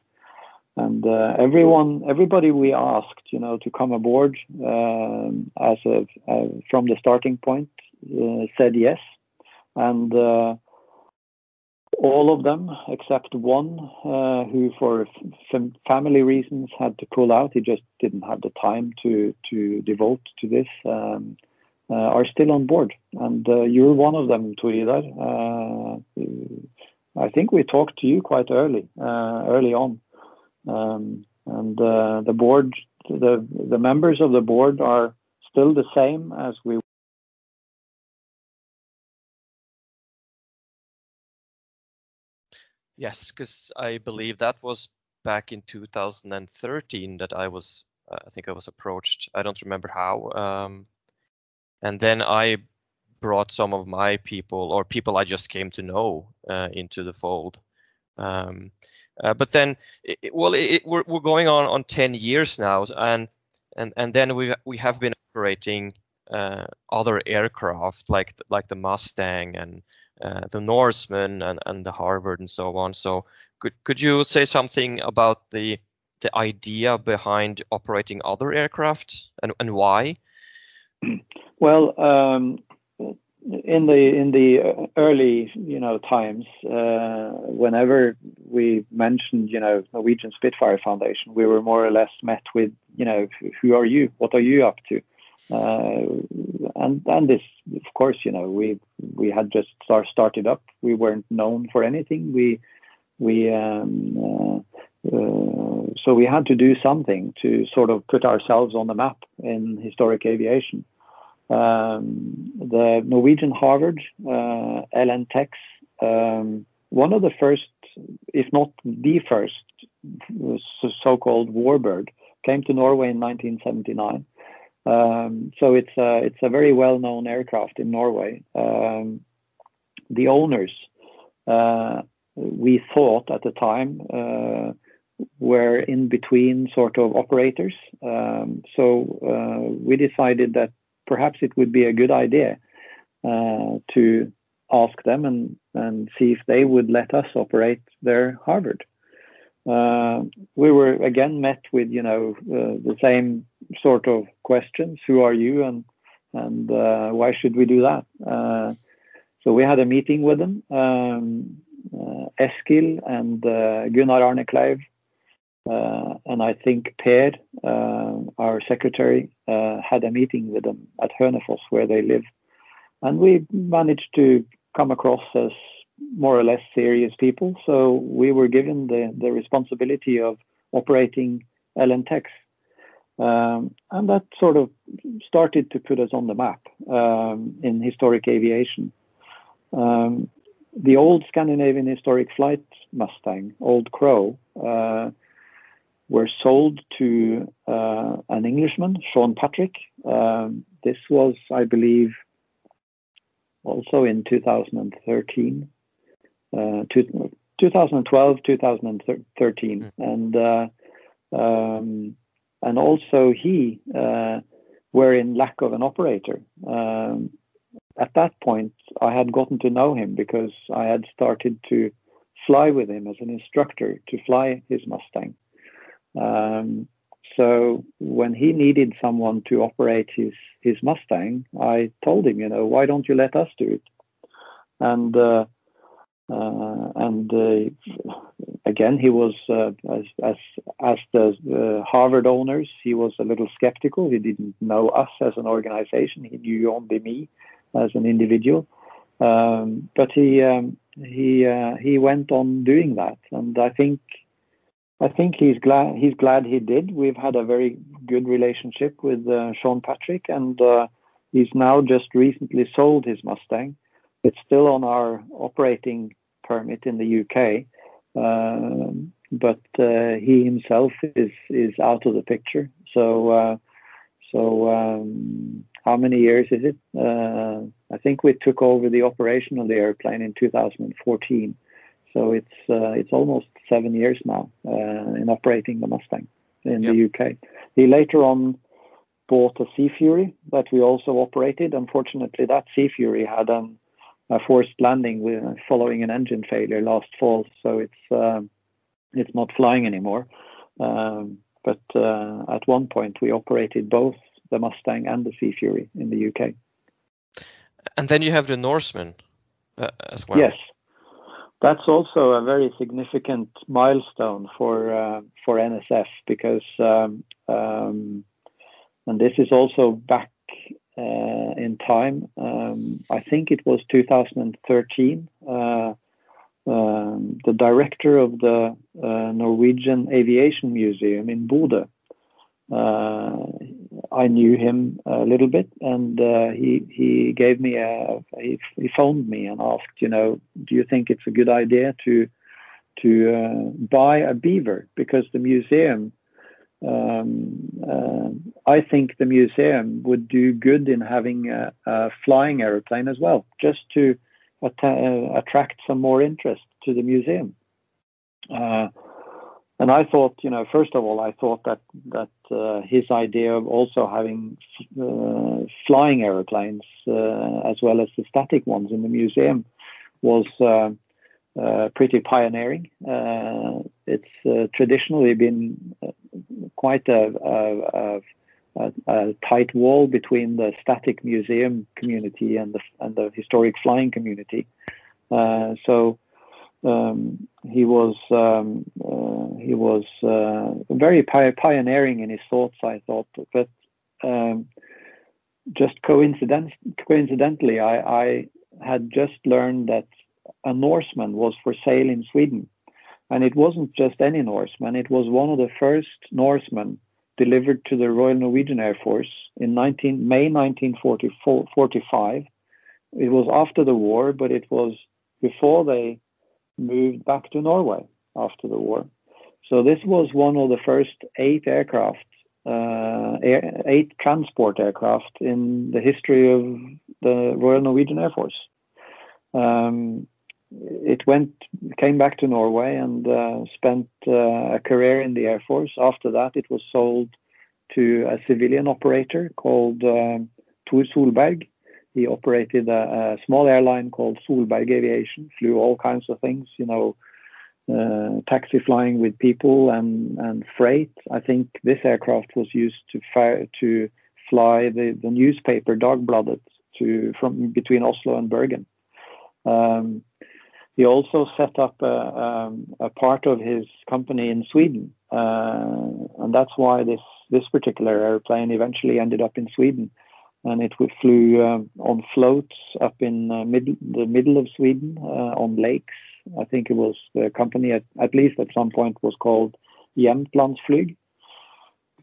and uh, everyone, everybody we asked, you know, to come aboard um, as a uh, from the starting point uh, said yes. And uh, all of them except one uh, who, for family reasons, had to pull out. He just didn't have the time to to devote to this. Um, uh, are still on board, and uh, you're one of them, Tor Idar. Uh, I think we talked to you quite early, uh, early on, um, and uh, the board, the the members of the board are still the same as we Yes, because I believe that was back in 2013 that I was, uh, I think I was approached. I don't remember how. Um, and then I brought some of my people or people I just came to know uh, into the fold. Um, uh, but then, it, well, it, we're we're going on on 10 years now, and and and then we we have been operating uh, other aircraft like like the Mustang and uh, the Norseman and, and the Harvard and so on. So could could you say something about the the idea behind operating other aircraft and, and why? Well, um, in the in the early you know times, uh, whenever we mentioned you know Norwegian Spitfire Foundation, we were more or less met with you know who are you? What are you up to? Uh, and this, of course, you know, we we had just start, started up. We weren't known for anything. We we um, uh, uh, so we had to do something to sort of put ourselves on the map in historic aviation. Um, the Norwegian Harvard, uh, LN-TEX, um, one of the first, if not the first, so-called warbird, came to Norway in 1979 um, so it's a, it's a very well known aircraft in Norway. Um, the owners uh, we thought at the time uh, were in between sort of operators. Um, so uh, we decided that perhaps it would be a good idea uh, to ask them and, and see if they would let us operate their Harvard. Uh, we were again met with you know uh, the same sort of questions: Who are you, and and uh, why should we do that? Uh, so we had a meeting with them. Um, uh, Eskil and uh, Gunnar Arne Kleiv, and I think Per, our secretary, had a meeting with them at Hønefoss where they live, and we managed to come across as more or less serious people. So we were given the, the responsibility of operating LN-TEX. Um, and that sort of started to put us on the map um, in historic aviation. Um, the old Scandinavian historic flight Mustang, Old Crow, uh, were sold to uh, an Englishman, Sean Patrick. Um, this was, I believe, also in 2013 uh, 2012, 2013, mm. and uh, um, and also he uh, were in lack of an operator. Um, at that point, I had gotten to know him because I had started to fly with him as an instructor to fly his Mustang. Um, so when he needed someone to operate his his Mustang, I told him, you know, why don't you let us do it? And uh, uh, and uh, again, he was uh, as as as the Harvard owners, he was a little skeptical. He didn't know us as an organization. He knew only me as an individual. Um, but he um, he uh, he went on doing that, and I think I think he's glad he's glad he did. We've had a very good relationship with uh, Sean Patrick, and uh, he's now just recently sold his Mustang. It's still on our operating permit in the UK, um, but uh, he himself is is out of the picture. So uh, so um, how many years is it? Uh, I think we took over the operation of the airplane in 2014. So it's uh, it's almost seven years now uh, in operating the Mustang in the UK. He later on bought a Sea Fury that we also operated. Unfortunately, that Sea Fury had an a forced landing with, following an engine failure last fall, so it's um, it's not flying anymore. Um, but uh, at one point, we operated both the Mustang and the Sea Fury in the UK. And then you have the Norseman uh, as well. Yes, that's also a very significant milestone for uh, for NSF because, um, um, and this is also back uh, in time. Um, I think it was 2013. Uh, um, the director of the uh, Norwegian Aviation Museum in Bodø. I knew him a little bit, and he he gave me a he, he phoned me and asked, you know, do you think it's a good idea to to uh, buy a beaver because the museum um, uh, I think the museum would do good in having a, a flying aeroplane as well, just to att- uh, attract some more interest to the museum. Uh, and I thought, you know, first of all, I thought that that uh, his idea of also having uh, flying aeroplanes uh, as well as the static ones in the museum was uh, pretty pioneering. Uh, it's uh, traditionally been quite a, tight wall between the static museum community and the historic flying community. so um, he was um, uh, he was uh, very pi- pioneering in his thoughts. I thought, but um, just coincident- coincidentally, I, had just learned that a Norseman was for sale in Sweden. And it wasn't just any Norseman, it was one of the first Norsemen delivered to the Royal Norwegian Air Force in 19, May 1945. It was after the war, but it was before they moved back to Norway after the war. So this was one of the first eight aircraft, uh, eight transport aircraft in the history of the Royal Norwegian Air Force. Um, it went came back to Norway and uh, spent uh, a career in the Air Force. After that, it was sold to a civilian operator called uh, Tor Solberg. He operated a, a, small airline called Solberg Aviation, flew all kinds of things, you know, uh, taxi flying with people and, and freight. I think this aircraft was used to fire, to fly the, the newspaper Dagbladet to from between Oslo and Bergen. Um, he also set up a, um, a, part of his company in Sweden, uh, and that's why this this particular airplane eventually ended up in Sweden, and it flew um, on floats up in uh, mid, the middle of Sweden uh, on lakes. I think it was the company at, at least at some point was called Jämtlandsflyg.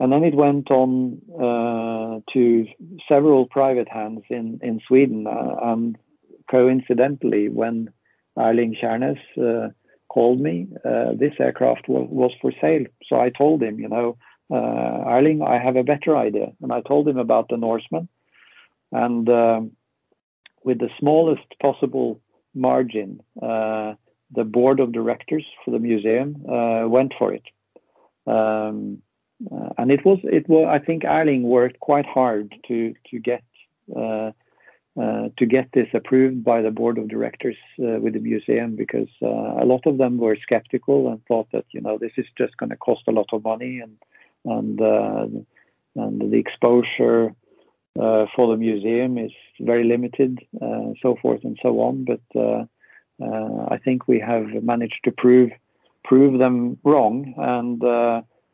And then it went on uh, to several private hands in, in Sweden. Uh, and coincidentally, when Erling Kjærnes uh, called me, uh, this aircraft was, for sale. So I told him, you know, uh, Erling, I have a better idea. And I told him about the Norseman. And um, with the smallest possible margin, the board of directors for the museum went for it. Um, and it was it was I think Erling worked quite hard to to get uh, to get this approved by the board of directors uh, with the museum because uh, a lot of them were skeptical and thought that you know this is just going to cost a lot of money and and uh, and the exposure for the museum is very limited, so forth and so on. But I think we have managed to prove prove them wrong and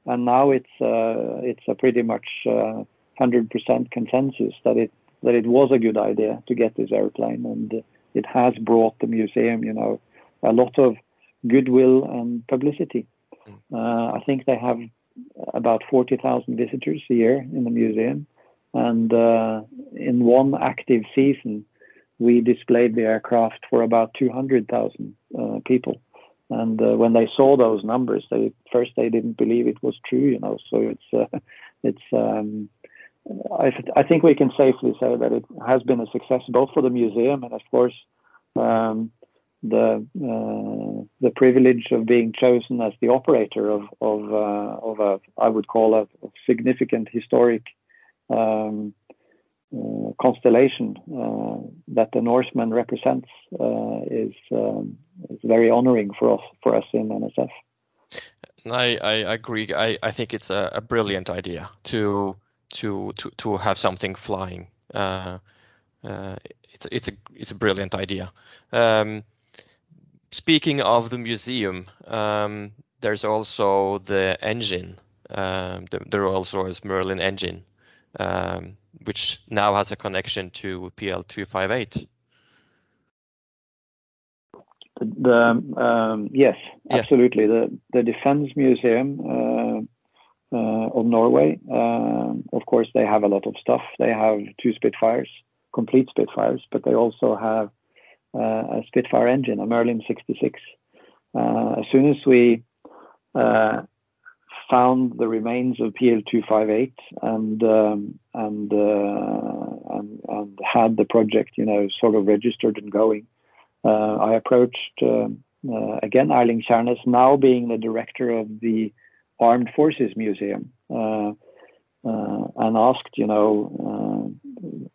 and now it's uh, it's a pretty much uh, hundred percent consensus that it that it was a good idea to get this airplane, and it has brought the museum, you know, a lot of goodwill and publicity. Mm. Uh, I think they have about forty thousand visitors a year in the museum, and uh, in one active season, we displayed the aircraft for about two hundred thousand uh, people. And uh, when they saw those numbers, they first they didn't believe it was true, you know. So it's uh, (laughs) it's um, I, th- I think we can safely say that it has been a success both for the museum and of course um, the uh, the privilege of being chosen as the operator of of uh, of a I would call a significant historic um, uh, constellation uh, that the Norseman represents uh, is um, is very honoring for us for us in NSF. I, I agree. I, I think it's a, a brilliant idea to to to to have something flying. Uh, uh, it's it's a it's a brilliant idea. Um, speaking of the museum, um, there's also the engine. Um, the, there also is Merlin engine, um, which now has a connection to PL258. The um, yes, yeah. absolutely. The the Defense Museum uh, of Norway. Uh, of course, they have a lot of stuff. They have two Spitfires, complete Spitfires, but they also have uh, a Spitfire engine, a Merlin 66. Uh, as soon as we uh, found the remains of PL258 and um, and, uh, had the project, you know, sort of registered and going. Uh, I approached uh, uh, again Erling Kjærnes, now being the director of the Armed Forces Museum, uh, uh, and asked, you know,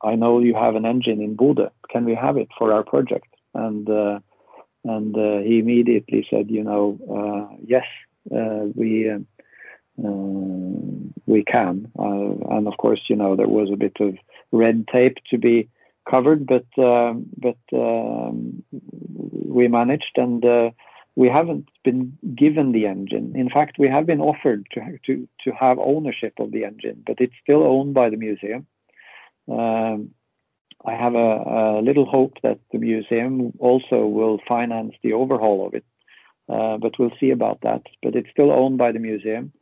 I know you have an engine in Bodø. Can we have it for our project? And and he immediately said, you know, yes, we uh, we can. Uh, and of course, you know, there was a bit of red tape to be covered, but but um, we managed, and uh, we haven't been given the engine. In fact, we have been offered to to to have ownership of the engine, but it's still owned by the museum. Um, I have a, a, little hope that the museum also will finance the overhaul of it, uh, but we'll see about that. But it's still owned by the museum.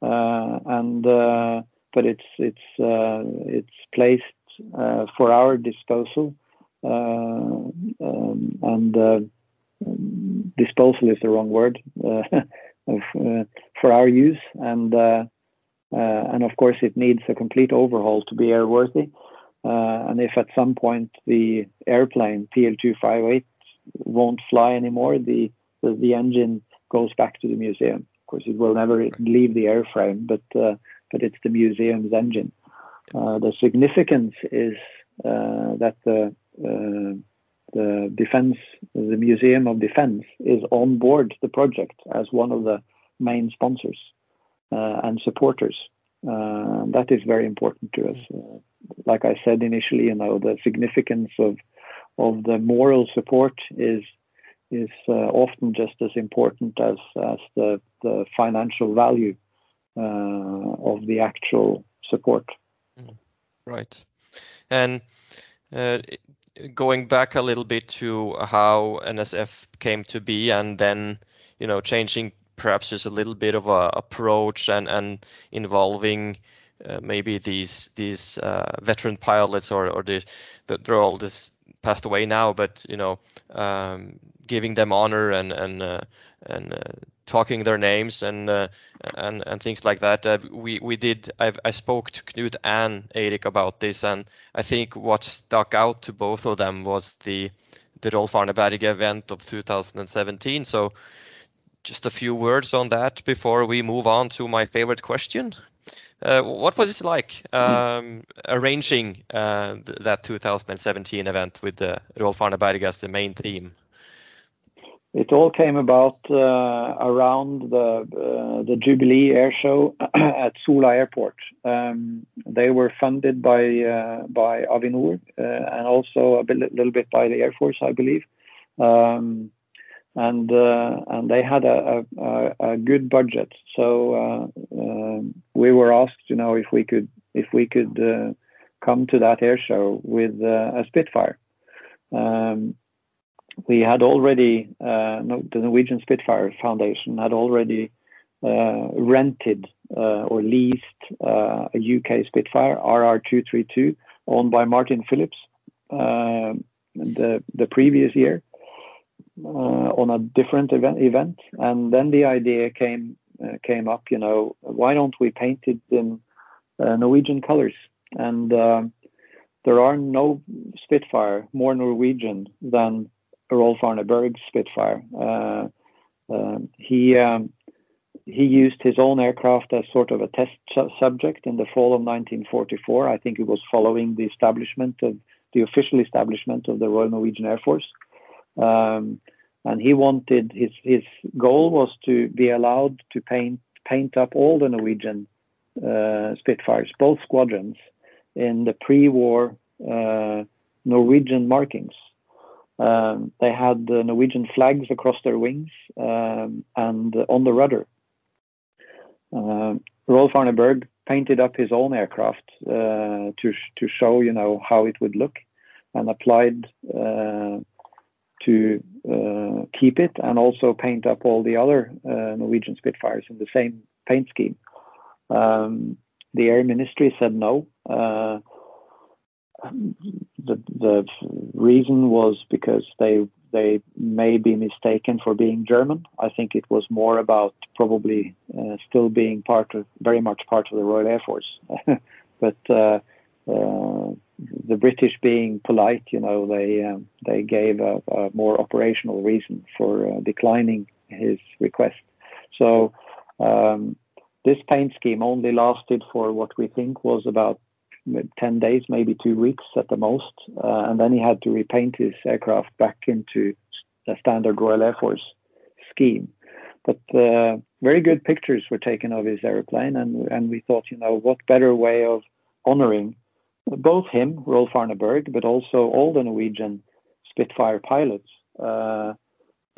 Uh, and uh, but it's it's uh, it's placed for our disposal, um, and disposal is the wrong word (laughs) of, for our use, and and of course it needs a complete overhaul to be airworthy. Uh, and if at some point the airplane PL258 won't fly anymore, the, engine goes back to the museum. Of course, it will never leave the airframe, but uh, but it's the museum's engine. Uh, the significance is uh, that the uh, the defense, the Museum of Defense, is on board the project as one of the main sponsors uh, and supporters. Uh, that is very important to us. Uh, like I said initially, you know, the significance of of the moral support is is uh, often just as important as as the the financial value uh, of the actual support. Mm. Right, and uh, going back a little bit to how NSF came to be, and then you know changing perhaps just a little bit of a approach and and involving uh, maybe these these uh, veteran pilots or or the they're all just passed away now, but you know um, giving them honor and and uh, and uh, talking their names and uh, and and things like that. Uh, we we did. I've, I spoke to Knut and Erik about this, and I think what stuck out to both of them was the the Rolf Arne Berg event of 2017. So just a few words on that before we move on to my favorite question. Uh, what was it like um, arranging uh, th that 2017 event with the Rolf Arne Berg as the main theme? It all came about uh, around the uh, the Jubilee Air Show (clears throat) at Sola Airport. Um, they were funded by uh, by Avinor and also a little bit by the Air Force, I believe. Um, and and they had a, good budget. So um, we were asked, you know, if we could if we could come to that air show with a Spitfire. Um, we had already uh, the Norwegian Spitfire Foundation had already uh, rented or leased a UK Spitfire RR232 owned by Martin Phillips the the previous year uh, on a different event, event, and then the idea came uh, came up. You know, why don't we paint it in uh, Norwegian colors? And um, there are no Spitfire more Norwegian than Rolf Arne Berg Spitfire. Uh, uh, he um, he used his own aircraft as sort of a test su subject in the fall of 1944. I think it was following the establishment of the official establishment of the Royal Norwegian Air Force. Um, and he wanted his his goal was to be allowed to paint paint up all the Norwegian uh, Spitfires, both squadrons, in the pre-war uh, Norwegian markings. Um, they had the Norwegian flags across their wings um, and on the rudder. Uh, Rolf Arne Berg painted up his own aircraft uh, to to show you know how it would look, and applied uh, to uh, keep it and also paint up all the other uh, Norwegian Spitfires in the same paint scheme. Um, the Air Ministry said no. The the reason was because they they may be mistaken for being German. I think it was more about probably uh, still being part of very much part of the Royal Air Force, (laughs) but uh, uh, the British being polite, you know, they um, they gave a, a, more operational reason for uh, declining his request. So um, this paint scheme only lasted for what we think was about 10 days, maybe two weeks at the most, uh, and then he had to repaint his aircraft back into the standard Royal Air Force scheme. But uh, very good pictures were taken of his airplane, and and we thought, you know, what better way of honoring both him, Rolf Arne Berg, but also all the Norwegian Spitfire pilots uh,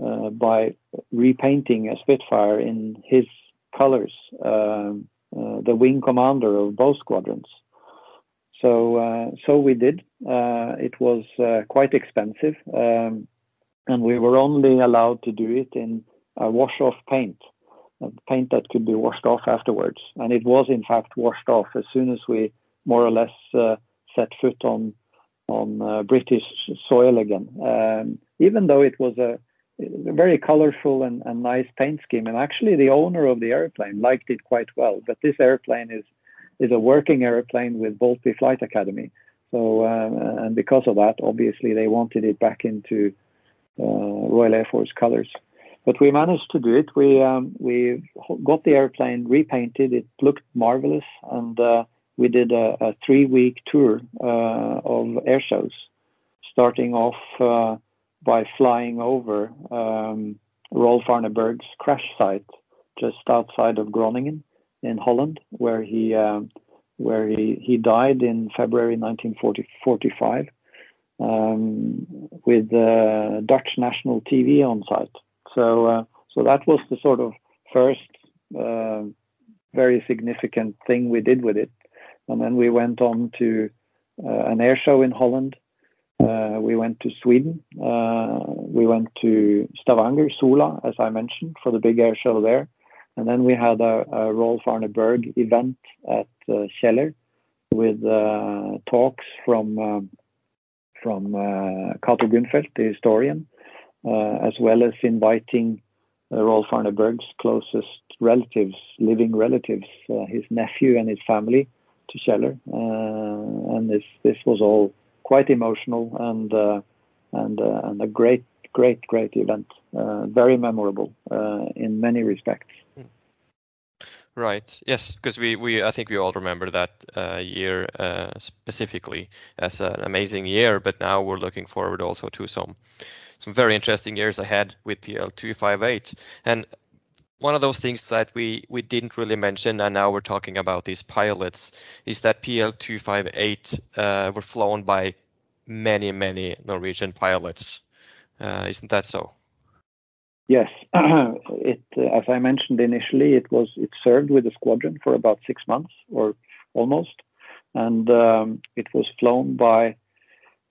uh, by repainting a Spitfire in his colors, um, uh, the wing commander of both squadrons. So, uh, so we did. Uh, it was uh, quite expensive, um, and we were only allowed to do it in a wash-off paint, paint that could be washed off afterwards. And it was, in fact, washed off as soon as we more or less set foot on on British soil again. Um, even though it was a, very colorful and, nice paint scheme, and actually the owner of the airplane liked it quite well. But this airplane is is a working airplane with Boultbee Flight Academy. So uh, and because of that, obviously they wanted it back into Royal Air Force colors. But we managed to do it. We um, we got the airplane repainted. It looked marvelous, and uh, we did a, a three-week tour uh, of air shows, starting off uh, by flying over um, Rolf Arne Berg's crash site just outside of Groningen in Holland, where he um, where he, he died in February 1945 um, with uh, Dutch national TV on site. So uh, so that was the sort of first uh, very significant thing we did with it, and then we went on to uh, an air show in Holland. Uh, we went to Sweden. Uh, we went to Stavanger, Sola, as I mentioned, for the big air show there. And then we had a, Rolf Arne Berg event at uh, Kjeller with uh, talks from from uh, Guhnfeldt, the historian, uh, as well as inviting uh, Rolf Arne Berg's closest relatives, living relatives, uh, his nephew and his family, to Kjeller. Uh, and this this was all quite emotional and and and a great great great event, very memorable in many respects. Right. Yes, because we, we I think we all remember that uh, year uh, specifically as an amazing year, but now we're looking forward also to some some very interesting years ahead with PL two five eight. And one of those things that we we didn't really mention, and now we're talking about these pilots, is that PL two five eight uh, were flown by many many Norwegian pilots. Uh, isn't that so? Yes, (clears throat) uh, as I mentioned initially, it was it served with the squadron for about six months or almost, and um, it was flown by.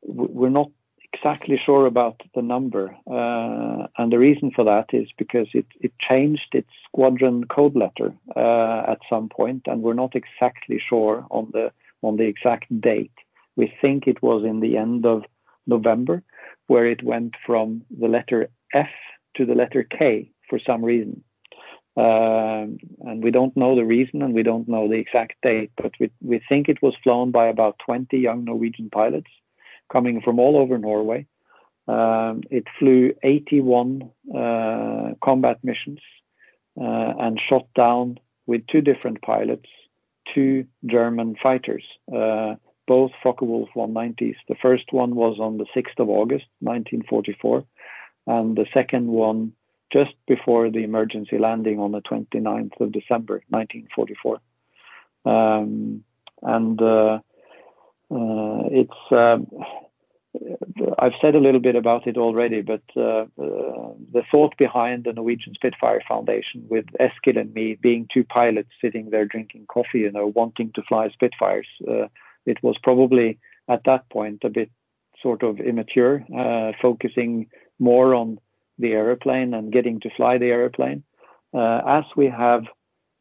We're not exactly sure about the number, uh, and the reason for that is because it changed its squadron code letter uh, at some point, and we're not exactly sure on the on the exact date. We think it was in the end of November, where it went from the letter F to the letter K for some reason. Um, and we don't know the reason and we don't know the exact date, but we, we think it was flown by about 20 young Norwegian pilots coming from all over Norway. Um, it flew 81 uh, combat missions uh, and shot down with two different pilots two German fighters, uh, both Focke-Wulf 190s. The first one was on the 6th of August 1944, and the second one just before the emergency landing on the 29th of December 1944. Um, and uh, uh, it's uh, I've said a little bit about it already, but uh, uh, the thought behind the Norwegian Spitfire Foundation, with Eskil and me being two pilots sitting there drinking coffee, you know, wanting to fly Spitfires, uh, it was probably at that point a bit sort of immature, focusing more on the aeroplane and getting to fly the aeroplane. Uh, as we have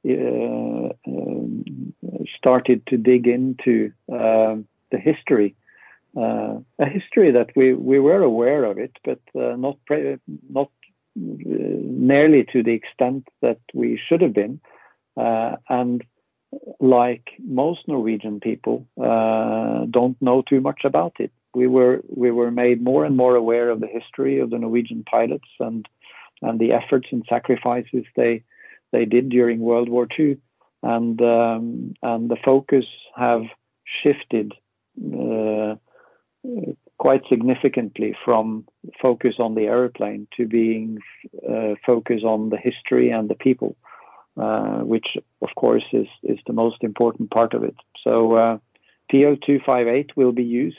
uh, um, started to dig into uh, the history, uh, a history that we, we were aware of it, but not nearly to the extent that we should have been. and like most Norwegian people, don't know too much about it we were we were made more and more aware of the history of the Norwegian pilots and and the efforts and sacrifices they they did during World War II, and um, and the focus have shifted uh, quite significantly from focus on the airplane to being uh, focus on the history and the people, uh, which of course is is the most important part of it. So uh, PL two five eight will be used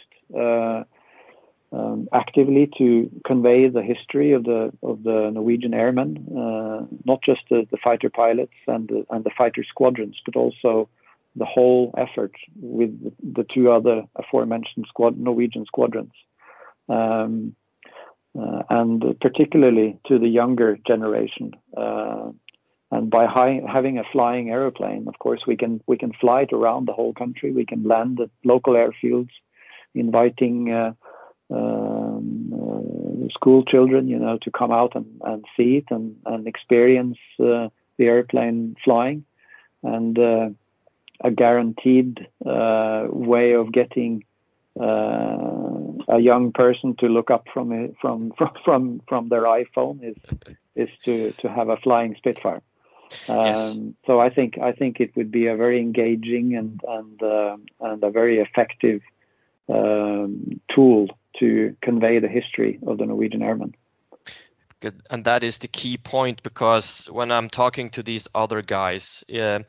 um, actively to convey the history of the of the Norwegian airmen, uh, not just the, the, fighter pilots and the, and the fighter squadrons, but also the whole effort with the two other aforementioned squad Norwegian squadrons, um, uh, and particularly to the younger generation. Uh, and by high, having a flying aeroplane, of course, we can we can fly it around the whole country. We can land at local airfields inviting uh, um, uh, school children, you know, to come out and, and see it and, and experience uh, the airplane flying, and a guaranteed way of getting a young person to look up from (laughs) from from from their iPhone is is to to have a flying Spitfire. Um, yes. So I think I think it would be a very engaging and and uh, and a very effective um, tool to convey the history of the Norwegian airmen. Good, and that is the key point because when I'm talking to these other guys, uh,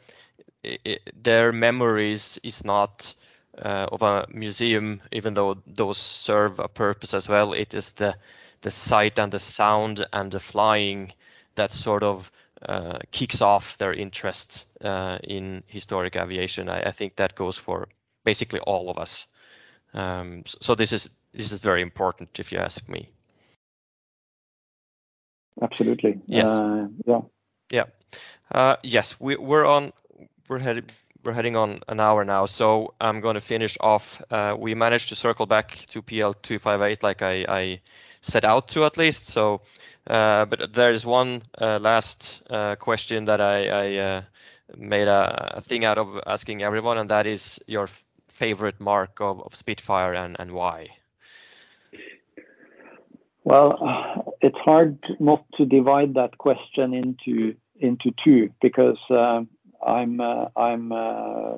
it, their memories is not uh, of a museum, even though those serve a purpose as well. It is the the sight and the sound and the flying that sort of uh, kicks off their interest uh, in historic aviation. I, I, think that goes for basically all of us. Um, so, this is this is very important, if you ask me. Absolutely. Yes. Uh, yeah. Yeah. Uh, yes, we, we're on. We're headed. We're heading on an hour now, so I'm going to finish off. Uh, we managed to circle back to PL two five eight, like I, I set out to at least. So, uh, but there's one uh, last uh, question that I, I uh, made a, a, thing out of asking everyone, and that is your favorite mark of, of Spitfire and, and why. Well, it's hard not to divide that question into into two because uh, I'm uh, I'm uh,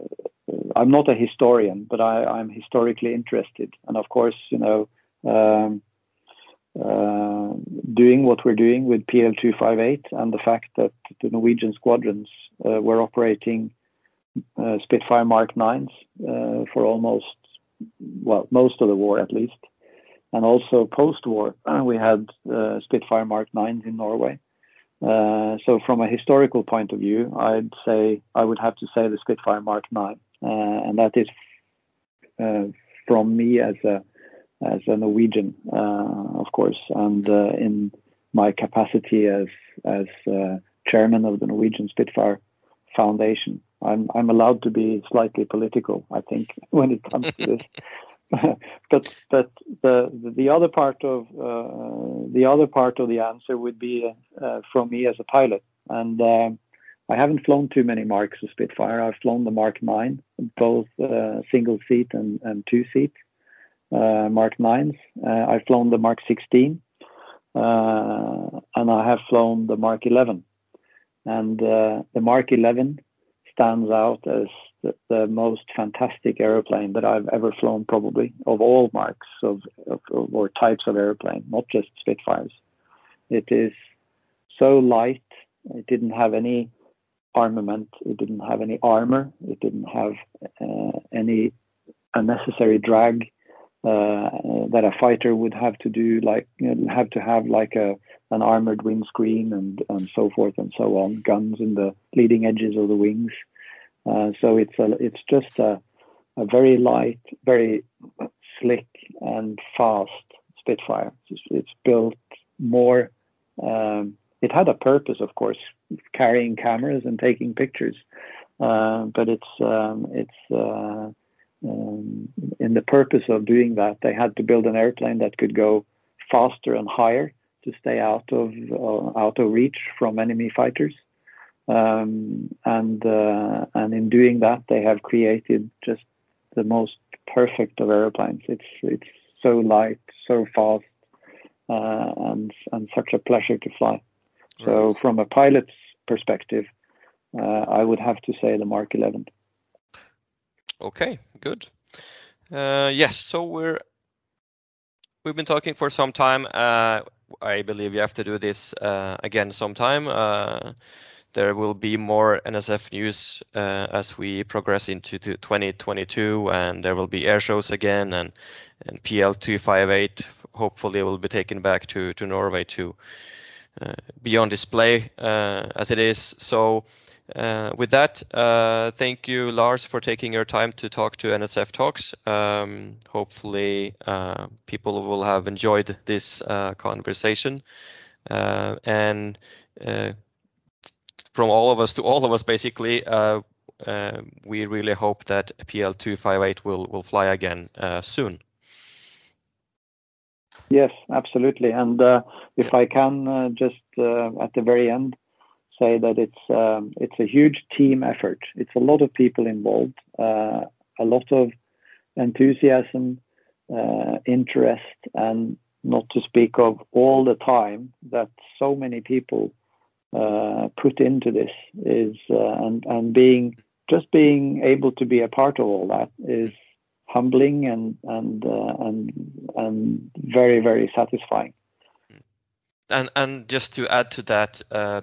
I'm not a historian, but I, I'm historically interested, and of course, you know, um, uh, doing what we're doing with PL258 and the fact that the Norwegian squadrons uh, were operating uh, Spitfire Mark 9s uh, for almost, well, most of the war at least. And also post-war, (clears throat) we had uh, Spitfire Mark 9s in Norway. Uh, so from a historical point of view, I'd say I would have to say the Spitfire Mark 9, and that is from me as a as a Norwegian, of course, and in my capacity as as uh, chairman of the Norwegian Spitfire Foundation. I'm I'm allowed to be slightly political, I think, (laughs) when it comes to this. (laughs) but but the the other part of uh, the other part of the answer would be uh, from me as a pilot, and uh, I haven't flown too many marks of Spitfire. I've flown the Mark Nine, both single seat and, and two seat, uh, Mark 9s. Uh, I've flown the Mark 16, uh, and I have flown the Mark 11. And the Mark 11 stands out as the, the, most fantastic airplane that I've ever flown, probably of all marks of, of, of, or types of airplane, not just Spitfires. It is so light. It didn't have any armament. It didn't have any armor. It didn't have uh, any unnecessary drag uh, that a fighter would have to do, like you know, have to have like a an armored windscreen and and so forth and so on, guns in the leading edges of the wings. Uh, so it's a it's just a a very light, very slick and fast Spitfire. It's, it's built more. Um, it had a purpose, of course, carrying cameras and taking pictures, uh, but it's um, it's uh, um, in the purpose of doing that, they had to build an airplane that could go faster and higher to stay out of uh, out of reach from enemy fighters. Um, and uh, and in doing that, they have created just the most perfect of airplanes. It's it's so light, so fast, uh, and and such a pleasure to fly. So from a pilot's perspective, uh, I would have to say the Mark 11. Okay, good. Uh, yes, so we're we've been talking for some time. Uh, I believe you have to do this uh, again sometime. Uh, there will be more NSF news uh, as we progress into 2022, and there will be air shows again, and and PL 258 hopefully will be taken back to Norway to be on display as it is. Uh, with that, uh, thank you, Lars, for taking your time to talk to NSF Talks. Um, hopefully, uh, people will have enjoyed this uh, conversation. Uh, and uh, from all of us to all of us, basically, we really hope that PL258 will, will fly again soon. Yes, absolutely. And if I can, just at the very end, say that it's um, it's a huge team effort. It's a lot of people involved, uh, a lot of enthusiasm, uh, interest, and not to speak of all the time that so many people uh, put into this is uh, and and being just being able to be a part of all that is humbling and and uh, and and very very satisfying. And and just to add to that, uh,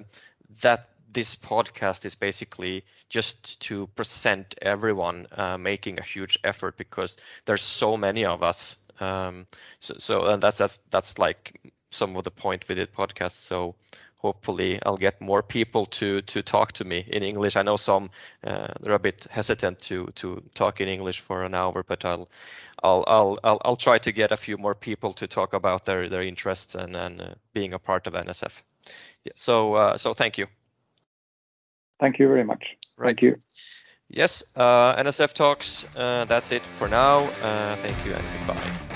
that this podcast is basically just to present everyone uh, making a huge effort because there's so many of us. Um, so so and that's that's that's like some of the point with it podcast. So hopefully I'll get more people to to talk to me in English. I know some uh, they're a bit hesitant to to talk in English for an hour, but I'll I'll I'll I'll, I'll try to get a few more people to talk about their their interests and and uh, being a part of NSF. Yeah, so uh, so thank you. Thank you very much. Right. Thank you. Yes, uh, NSF talks. Uh, that's it for now. Uh, thank you and goodbye.